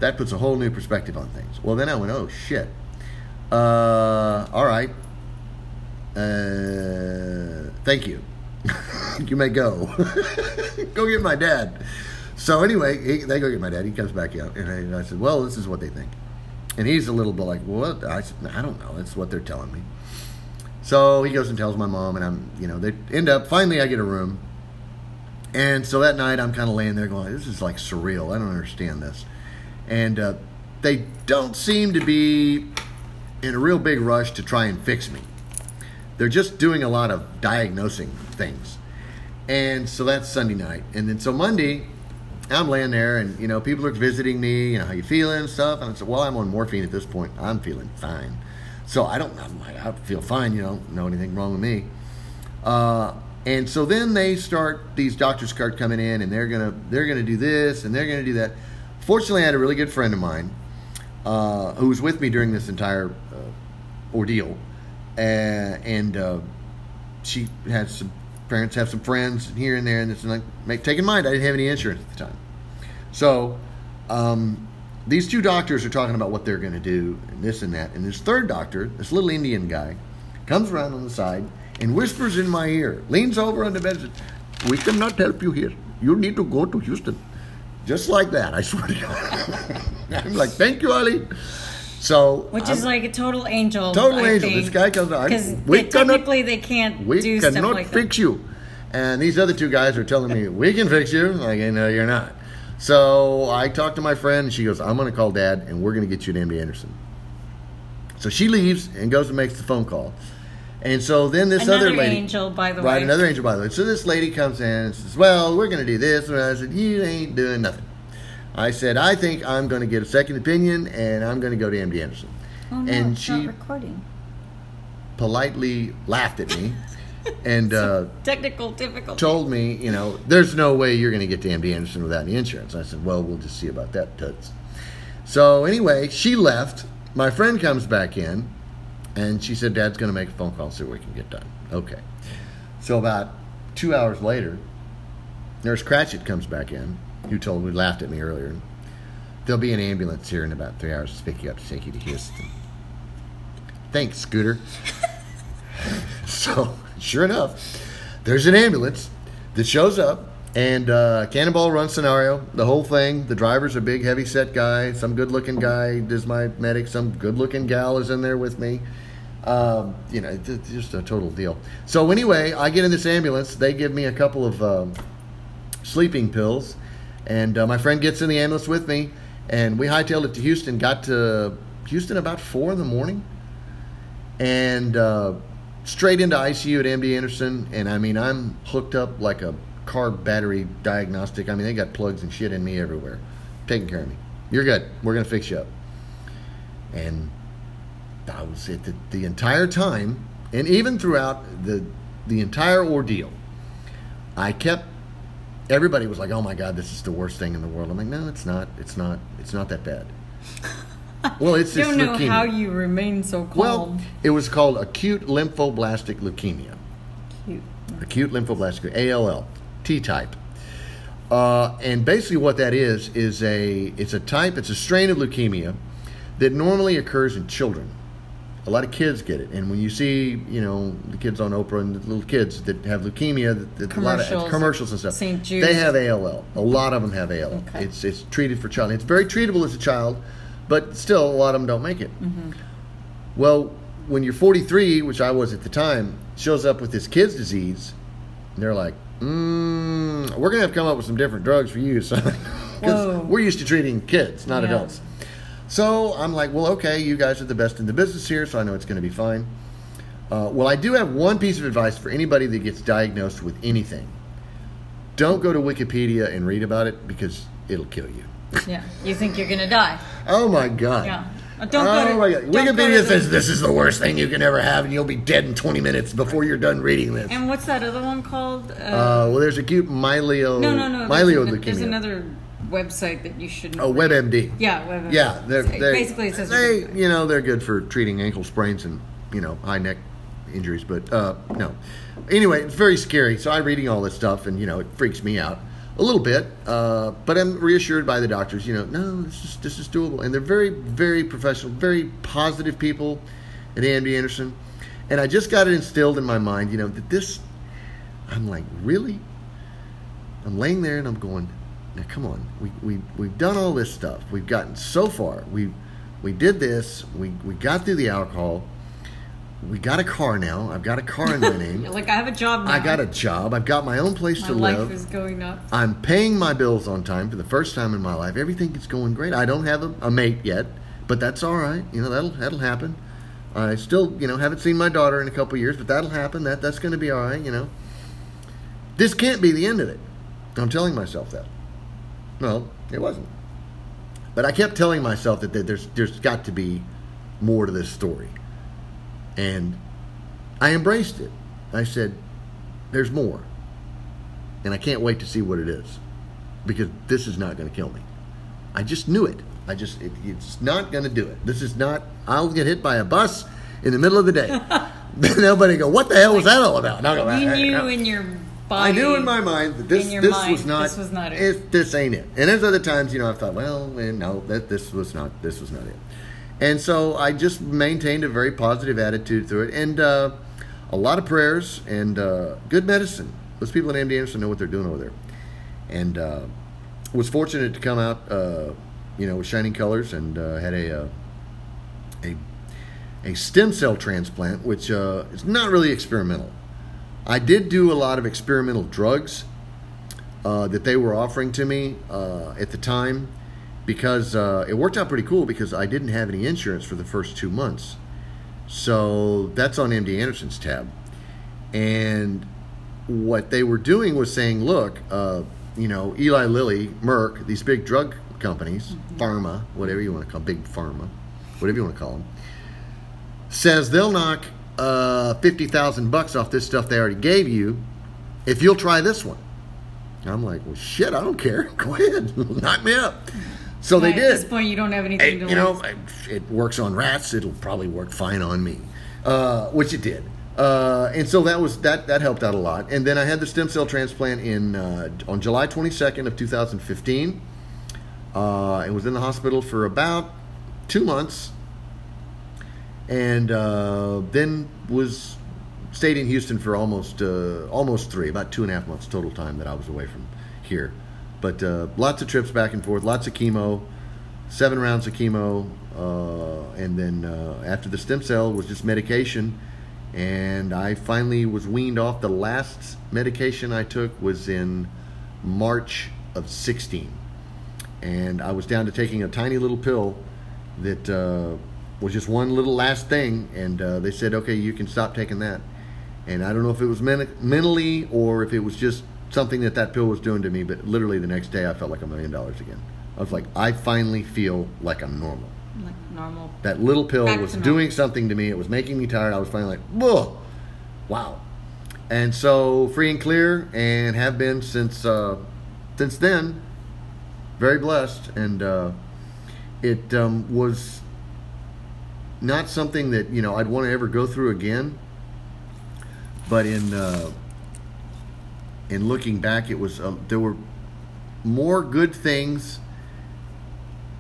that puts a whole new perspective on things. Well, then I went, "Oh shit! Uh, all right. Uh, thank you. you may go. go get my dad." So anyway, he, they go get my dad. He comes back out, and I, and I said, "Well, this is what they think." And he's a little bit like, "What?" I said, "I don't know. That's what they're telling me." So he goes and tells my mom, and I'm, you know, they end up finally. I get a room, and so that night I'm kind of laying there going, "This is like surreal. I don't understand this," and uh, they don't seem to be in a real big rush to try and fix me. They're just doing a lot of diagnosing things, and so that's Sunday night, and then so Monday. I'm laying there, and you know, people are visiting me. You know, how you feeling and stuff. And I said, "Well, I'm on morphine at this point. I'm feeling fine." So I don't, I'm like, I feel fine. You don't know anything wrong with me. Uh, and so then they start these doctors start coming in, and they're gonna they're gonna do this and they're gonna do that. Fortunately, I had a really good friend of mine uh, who was with me during this entire uh, ordeal, and, and uh, she had some parents have some friends here and there, and it's like make, take in mind I didn't have any insurance at the time, so. Um, these two doctors are talking about what they're going to do and this and that. And this third doctor, this little Indian guy, comes around on the side and whispers in my ear, leans over on the bed and says, We cannot help you here. You need to go to Houston. Just like that, I swear to God. I'm like, Thank you, Ali. So, which I'm, is like a total angel. Total I angel. Think, this guy comes on. because technically they can't we do cannot like fix that. you. And these other two guys are telling me, We can fix you. Like, no, you're not. So I talked to my friend, and she goes, "I'm going to call Dad, and we're going to get you to MD Anderson." So she leaves and goes and makes the phone call, and so then this Another other lady, angel, by the right, way. Right, another angel by the way. So this lady comes in and says, "Well, we're going to do this," and I said, "You ain't doing nothing." I said, "I think I'm going to get a second opinion, and I'm going to go to MD Anderson." Oh, no, and she politely laughed at me, and. Uh, Technical difficulty. told me, you know, there's no way you're going to get to MD Anderson without any insurance. I said, well, we'll just see about that, toots. So anyway, she left. My friend comes back in, and she said, Dad's going to make a phone call and see what we can get done. Okay. So about two hours later, Nurse Cratchit comes back in, who told who laughed at me earlier. There'll be an ambulance here in about three hours to pick you up to take you to Houston. Thanks, Scooter. so, sure enough, there's an ambulance that shows up and uh, cannonball run scenario, the whole thing. The driver's a big, heavy set guy. Some good looking guy is my medic. Some good looking gal is in there with me. Um, you know, it's just a total deal. So anyway, I get in this ambulance. They give me a couple of um, sleeping pills, and uh, my friend gets in the ambulance with me, and we hightailed it to Houston. Got to Houston about four in the morning, and uh, straight into ICU at MD Anderson. And I mean, I'm hooked up like a car battery diagnostic. I mean, they got plugs and shit in me everywhere, taking care of me. You're good. We're gonna fix you up. And I was it the, the entire time, and even throughout the the entire ordeal, I kept. Everybody was like, "Oh my God, this is the worst thing in the world." I'm like, "No, it's not. It's not. It's not that bad." well, it's don't know leukemia. how you remain so calm. Well, it was called acute lymphoblastic leukemia. Cute. Acute lymphoblastic ALL, T type. Uh, and basically, what that is is a it's a type, it's a strain of leukemia that normally occurs in children. A lot of kids get it, and when you see, you know, the kids on Oprah and the little kids that have leukemia, that, that a lot of Commercials, and stuff, St. Jude's. they have ALL. A lot of them have ALL. Okay. It's it's treated for child. It's very treatable as a child, but still, a lot of them don't make it. Mm-hmm. Well, when you're 43, which I was at the time, shows up with this kid's disease, and they're like, mm, "We're gonna have to come up with some different drugs for you, son, because we're used to treating kids, not Yeah. adults." So I'm like, "Well, okay, you guys are the best in the business here, so I know it's going to be fine." Uh, well, I do have one piece of advice for anybody that gets diagnosed with anything. Don't go to Wikipedia and read about it because it'll kill you. Yeah, you think you're gonna die. Oh my god. Yeah. Don't oh go to. my god. Wikipedia to says this is the worst thing you can ever have, and you'll be dead in 20 minutes before you're done reading this. And what's that other one called? Uh, Uh, well, there's acute myelio. no, no, no. Myelio there's, an- leukemia. there's another website that you shouldn't. Oh, WebMD. Yeah, web. Yeah, they're, So they're basically it says they, you know, they're good for treating ankle sprains and you know high neck injuries, but uh, no. Anyway, it's very scary. So I'm reading all this stuff, and you know, it freaks me out a little bit. Uh, but I'm reassured by the doctors. You know, no, this is this is doable, and they're very, very professional, very positive people at AMD Anderson. And I just got it instilled in my mind, you know, that this. I'm like, really? I'm laying there and I'm going, now come on, we, we, we've done all this stuff. We've gotten so far. We, we did this. We, we got through the alcohol. We got a car now. I've got a car in my name. Like I have a job now. I got a job. I've got my own place My to life live. is going up. I'm paying my bills on time for the first time in my life. Everything is going great. I don't have a, a mate yet, but that's all right. You know that'll that'll happen. I still you know haven't seen my daughter in a couple years, but that'll happen. That that's going to be all right. You know. This can't be the end of it. I'm telling myself that. Well, it wasn't. But I kept telling myself that, there's there's got to be more to this story. And I embraced it. I said, there's more. And I can't wait to see what it is. Because this is not going to kill me. I just knew it. I just, it, it's not going to do it. This is not, I'll get hit by a bus in the middle of the day. Nobody go, what the hell was that all about? And I'll go, You "Ah, knew ah." in your body. I knew in my mind that this this mind, was not this was not it. this ain't it. And there's other times, you know, I've thought, well, no, that this was not this was not it. And so I just maintained a very positive attitude through it, and uh, a lot of prayers and uh, good medicine. Those people at MD Anderson know what they're doing over there, and uh, was fortunate to come out, uh, you know, with shining colors, and uh, had a uh, a a stem cell transplant, which uh, is not really experimental. I did do a lot of experimental drugs uh, that they were offering to me uh, at the time because uh, it worked out pretty cool because I didn't have any insurance for the first two months. So that's on MD Anderson's tab. And what they were doing was saying, look, uh, you know, Eli Lilly, Merck, these big drug companies, pharma, whatever you want to call them, big pharma, whatever you want to call them, says they'll knock uh, 50,000 bucks off this stuff they already gave you if you'll try this one. I'm like, well, shit, I don't care. Go ahead, knock me up. So they did. At this point, you don't have anything to you know, lose. it works on rats. It'll probably work fine on me, uh, which it did. Uh, and so that was that that helped out a lot. And then I had the stem cell transplant in uh, on July 22nd of 2015. Uh, I was in the hospital for about two months, and uh, then was stayed in Houston for almost uh, almost three, about two and a half months total time that I was away from here. But uh, lots of trips back and forth, lots of chemo, seven rounds of chemo, uh, and then uh, after the stem cell was just medication. And I finally was weaned off. The last medication I took was in March of 16. And I was down to taking a tiny little pill that uh, was just one little last thing. And uh, they said, okay, you can stop taking that. And I don't know if it was men- mentally or if it was just something that that pill was doing to me, but literally the next day I felt like a million dollars again. I was like, I finally feel like I'm normal. Like normal. That little pill Back was doing something to me. It was making me tired. I was finally like, whoa, wow. And so free and clear, and have been since uh, since then. Very blessed, and uh, it um, was not something that you know I'd want to ever go through again. But in uh, in looking back, it was um, there were more good things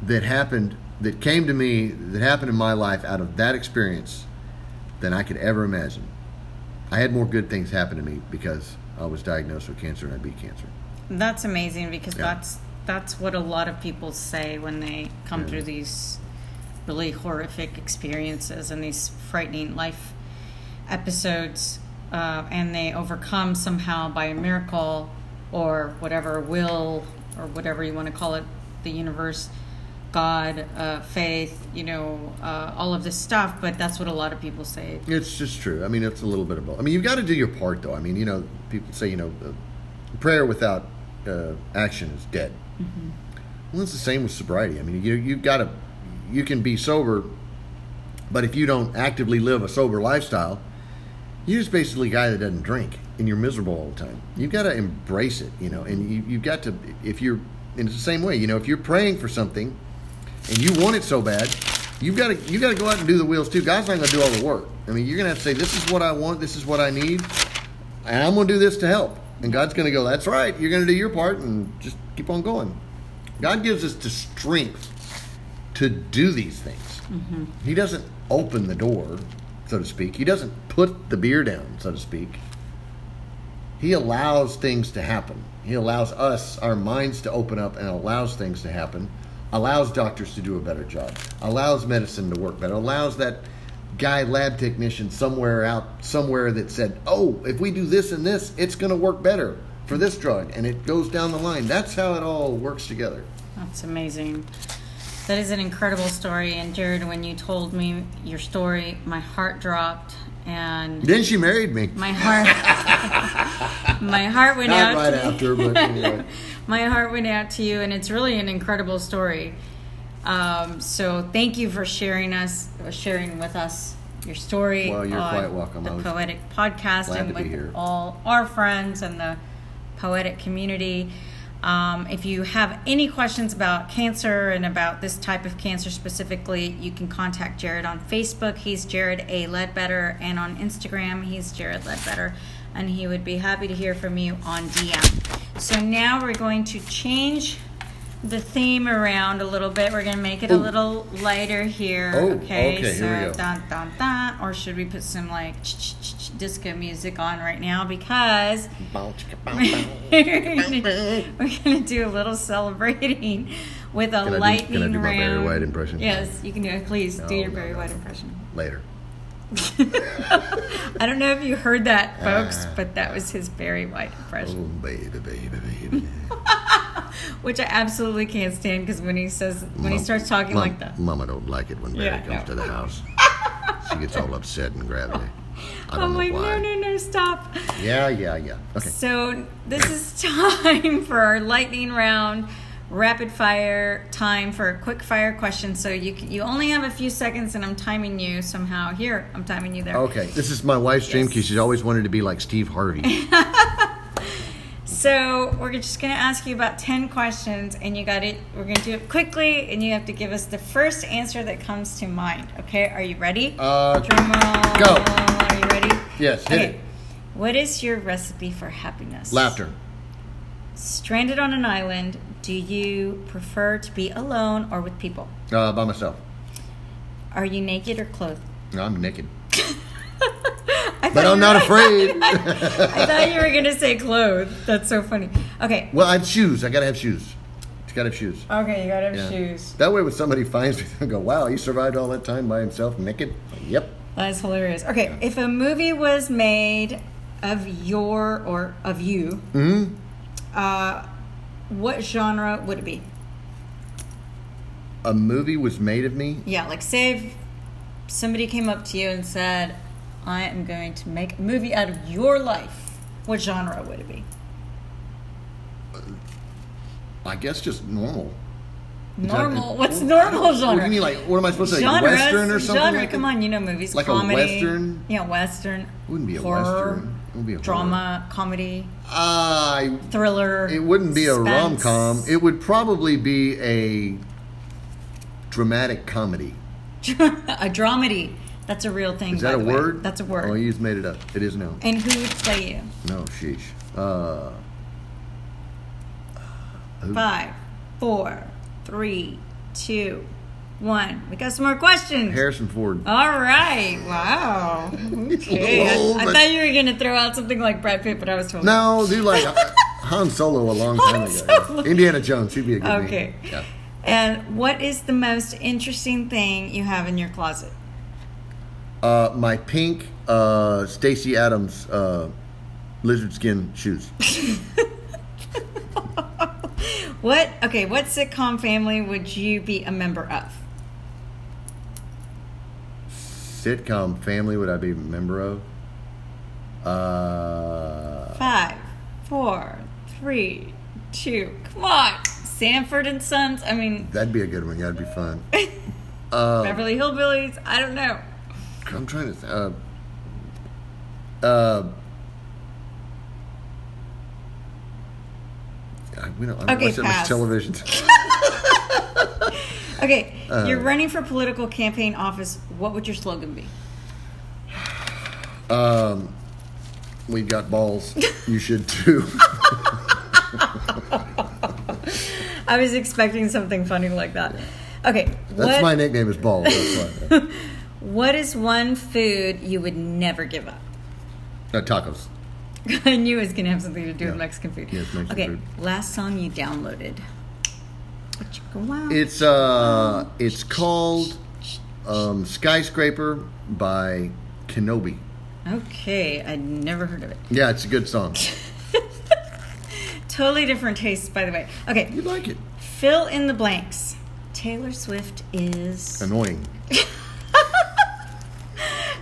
that happened that came to me that happened in my life out of that experience than I could ever imagine. I had more good things happen to me because I was diagnosed with cancer and I beat cancer. That's amazing because Yeah. that's that's what a lot of people say when they come Yeah. through these really horrific experiences and these frightening life episodes, uh, and they overcome somehow by a miracle or whatever will or whatever you want to call it, the universe, God, uh, faith, you know, uh, all of this stuff. But that's what a lot of people say. It's just true. I mean, it's a little bit of both. I mean, you've got to do your part, though. I mean, you know, people say, you know, uh, prayer without uh, action is dead. Well, it's the same with sobriety. I mean, you you've got to, you can be sober, but if you don't actively live a sober lifestyle, you're just basically a guy that doesn't drink, and you're miserable all the time. You've got to embrace it, you know, and you, you've got to, if you're, and it's the same way, you know, if you're praying for something, and you want it so bad, you've got to you've got to go out and do the wheels too. God's not going to do all the work. I mean, you're going to have to say, "This is what I want. This is what I need," and I'm going to do this to help. And God's going to go, "That's right. You're going to do your part and just keep on going." God gives us the strength to do these things. Mm-hmm. He doesn't open the door, so to speak. He doesn't put the beer down, so to speak. He allows things to happen. He allows us, our minds to open up and allows things to happen. Allows doctors to do a better job. Allows medicine to work better. Allows that guy lab technician somewhere out somewhere that said, "Oh, if we do this and this, it's going to work better for this drug." And it goes down the line. That's how it all works together. That's amazing. That is an incredible story. And Jared, when you told me your story, my heart dropped, and Then she married me. my heart, my heart went Not out. right to, after, but anyway. my heart went out to you, and it's really an incredible story. Um, so thank you for sharing us, sharing with us your story. Well, you're on quite welcome. The Poetic Podcast and with all our friends and the poetic community. Um, if you have any questions about cancer and about this type of cancer specifically, you can contact Jared on Facebook. He's Jared A. Ledbetter, and on Instagram, he's Jared Ledbetter, and he would be happy to hear from you on DM. So now we're going to change the theme around a little bit. We're going to make it a little lighter here. Oh, okay, okay, so here dun dun dun. Or should we put some like disco music on right now because we're gonna do a little celebrating with a Can I do- lightning can I do my Barry round. White impression? Yes, you can do it. Please do oh, your no, Barry White impression. Later. I don't know if you heard that, folks, Ah. but that was his Barry White impression. Oh, baby, baby, baby. which I absolutely can't stand because when he says when he starts talking Mom- like that, Mama don't like it when Barry Yeah, comes no. to the house. she gets all upset and gravelly. I I'm like, why. no, no, no, stop. Yeah, yeah, yeah. Okay. So this is time for our lightning round, rapid fire time for a quick fire question. So you c- you only have a few seconds, and I'm timing you somehow. Here, I'm timing you there. Okay. This is my wife's dream because she's always wanted to be like Steve Harvey. So we're just gonna ask you about ten questions, and you got it. We're gonna do it quickly, and you have to give us the first answer that comes to mind. Okay? Are you ready? Uh, Drum roll. go. Are you ready? Yes, hit it. What is your recipe for happiness? Laughter. Stranded on an island, do you prefer to be alone or with people? Uh, by myself. Are you naked or clothed? No, I'm naked. But I'm not afraid. I thought you were gonna say clothed. That's so funny. Okay. well, I have shoes. I gotta have shoes. You gotta have shoes. Okay, you gotta have Yeah. shoes. That way, when somebody finds me, they'll go, "Wow, he survived all that time by himself, naked." Yep. That's hilarious. Okay, if a movie was made of your or of you, Hmm. uh, what genre would it be? A movie was made of me. Yeah, like say if somebody came up to you and said, "I am going to make a movie out of your life." What genre would it be? Uh, I guess just normal. Is that- Normal. What's normal genre? What do you mean? Like, what am I supposed to say? Genres, Western or something? Genre. like Come on, you know movies. Like a comedy. Western? Yeah, western. Wouldn't be a horror, Western. It would be a drama, comedy, I. thriller. It wouldn't be a rom com. It would probably be a dramatic comedy. a dramedy. That's a real thing. Is that a word? That's a word. Oh, you just made it up. It is now. and who would play you? No, sheesh. Uh. Five, four, three, two, one. We got some more questions. Harrison Ford. All right. Wow. Okay. I, I thought you were gonna throw out something like Brad Pitt, but I was told No, do like Han Solo a long time ago. Indiana Jones. He'd be a good. Okay. Yeah. And what is the most interesting thing you have in your closet? Uh, my pink uh, Stacy Adams uh, lizard skin shoes. What? Okay. What sitcom family would you be a member of? Sitcom family would I be a member of? Uh, Five, four, three, two. Come on, Sanford and Sons. I mean, that'd be a good one. Yeah, that'd be fun. Uh, Beverly Hillbillies. I don't know. I'm trying to. Th- uh, uh, I, we don't, I don't Okay, watch that much television. Okay, Uh. you're running for political campaign office. What would your slogan be? um, we've got balls. You should too. I was expecting something funny like that. Okay, That's what, my nickname is balls. That's why. what is one food you would never give up? Uh, tacos. I knew it was going to have something to do with Mexican food. Yes, Mexican okay, food. last song you downloaded. What you go out? It's uh, it's called um, Skyscraper by Kenobi. Okay, I'd never heard of it. Yeah, it's a good song. Totally different tastes, by the way. Okay, You like it? fill in the blanks. Taylor Swift is. Annoying.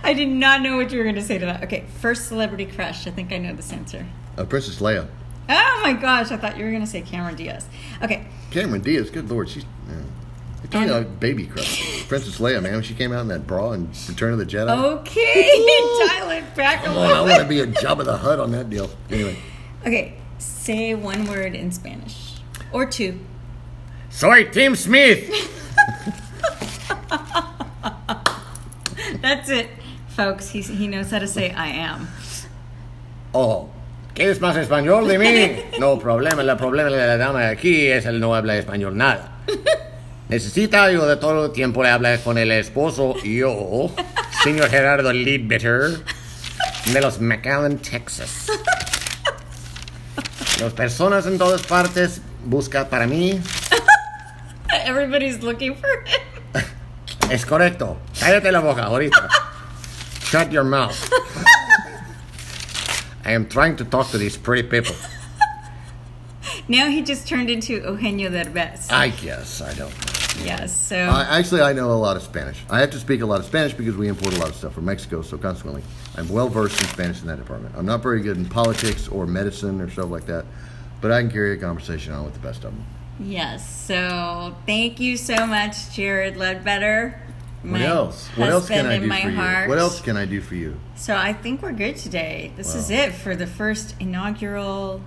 I did not know what you were going to say to that. Okay, first celebrity crush. I think I know this answer. Uh, Princess Leia. Oh my gosh, I thought you were going to say Cameron Diaz. Okay, Cameron Diaz. Good lord, she's. Yeah. You're talking And- about baby crush. Princess Leia, man, when she came out in that bra in Return of the Jedi. okay, dial it back Come on, I want to be a Jabba the Hutt on that deal. Anyway. Okay, say one word in Spanish or two. Soy Tim Smith. That's it, folks. He's, he knows how to say I am. Oh. ¿Quieres más español de mí? No problema, el problema de la dama de aquí es el no habla español nada. Necesita algo de todo el tiempo le habla con el esposo yo, señor Gerardo Leadbitter, de los McAllen, Texas. Las personas en todas partes buscan para mí. Everybody's looking for him. Es correcto. Cállate la boca ahorita. Shut your mouth. I am trying to talk to these pretty people. Now he just turned into Eugenio Derbez. I guess I don't know. Yes, so. I, actually, I know a lot of Spanish. I have to speak a lot of Spanish because we import a lot of stuff from Mexico. So consequently, I'm well versed in Spanish in that department. I'm not very good in politics or medicine or stuff like that, but I can carry a conversation on with the best of them. Yes. So thank you so much, Jared Ledbetter. What else? What else can I do my for you? What else can I do for you? So I think we're good today. This is it for the first inaugural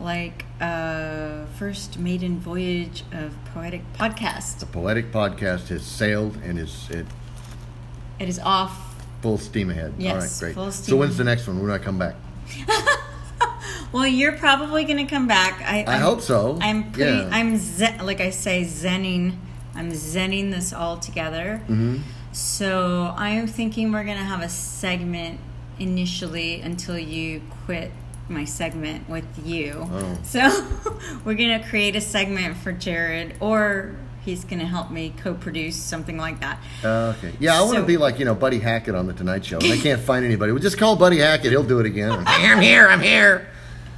like a first maiden voyage of poetic podcast. The poetic podcast has sailed and is it. It is off. full steam ahead. All right, Yes, great. full so when's the next one? When do I come back? Well, you're probably going to come back. I, I hope so. I'm pretty. Yeah. I'm zen, like I say, zenning. I'm zenning this all together. Mm-hmm. So I'm thinking we're gonna have a segment initially until you quit my segment with you. Oh. So we're gonna create a segment for Jared, or he's gonna help me co-produce something like that. Uh, okay. Yeah, I want to be like you know Buddy Hackett on the Tonight Show, and I can't find anybody. Well, just call Buddy Hackett; he'll do it again. I'm here. I'm here.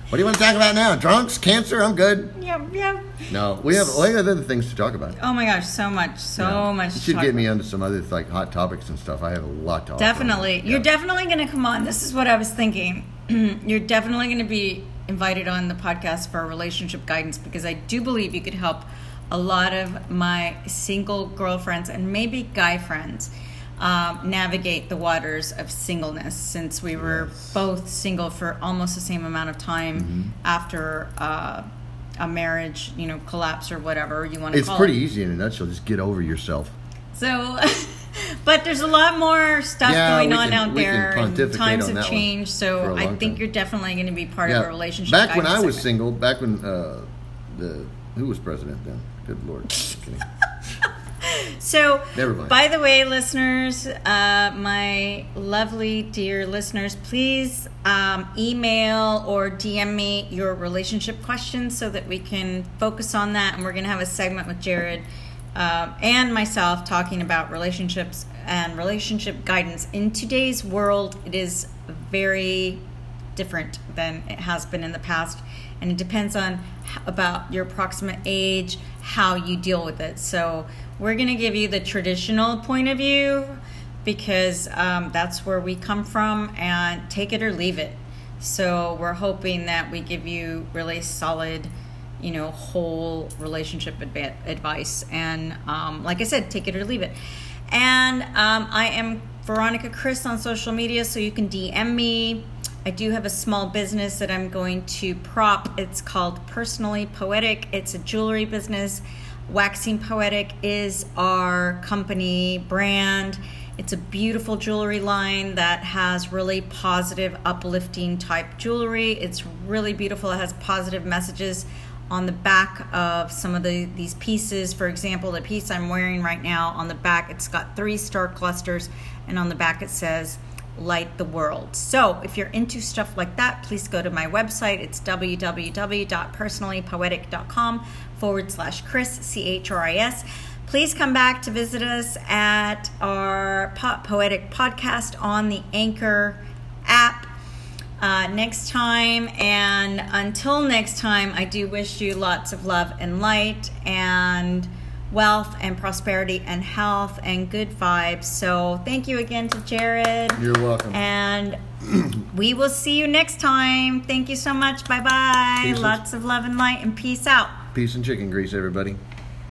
What do you want to talk about now? Drunks, cancer? I'm good. Yeah, yeah. No, we have we have other things to talk about. Oh my gosh, so much, so Yeah. much. You should get me onto some other like hot topics and stuff. I have a lot to offer. Definitely. You're Yeah. definitely going to come on. This is what I was thinking. You're definitely going to be invited on the podcast for relationship guidance because I do believe you could help a lot of my single girlfriends and maybe guy friends um, navigate the waters of singleness since we were Yes. both single for almost the same amount of time Mm-hmm. after uh, a marriage, you know, collapse or whatever you want to It's pretty it. easy in a nutshell. Just get over yourself. So, but there's a lot more stuff Yeah, going on can- out there. and times have changed, so I think time. you're definitely going to be part Yeah. of a relationship. Back when I guidance was segment. single, back when uh, the who was president then? Good lord. So, Never mind. by the way, listeners, uh, my lovely dear listeners, please um, email or DM me your relationship questions so that we can focus on that. And we're going to have a segment with Jared uh, and myself talking about relationships and relationship guidance. In today's world, it is very different than it has been in the past. And it depends on about your approximate age how you deal with it. So we're going to give you the traditional point of view because um, that's where we come from and take it or leave it. So we're hoping that we give you really solid you know whole relationship advice and um, like i said take it or leave it and um, i am veronica chris on social media so you can dm me I do have a small business that I'm going to prop. It's called Personally Poetic. It's a jewelry business. Waxing Poetic is our company brand. It's a beautiful jewelry line that has really positive, uplifting type jewelry. It's really beautiful. It has positive messages on the back of some of the these pieces. For example, the piece I'm wearing right now on the back, it's got three star clusters, and on the back it says light the world. So, if you're into stuff like that, please go to my website. It's www.personallypoetic.com forward slash Chris, C H R I S. Please come back to visit us at our po- Poetic podcast on the Anchor app uh, next time. And until next time, I do wish you lots of love and light and wealth and prosperity and health and good vibes. So thank you again to Jared. You're welcome. And we will see you next time. Thank you so much. Bye bye. Lots of love and light and peace out. Peace and chicken grease, everybody.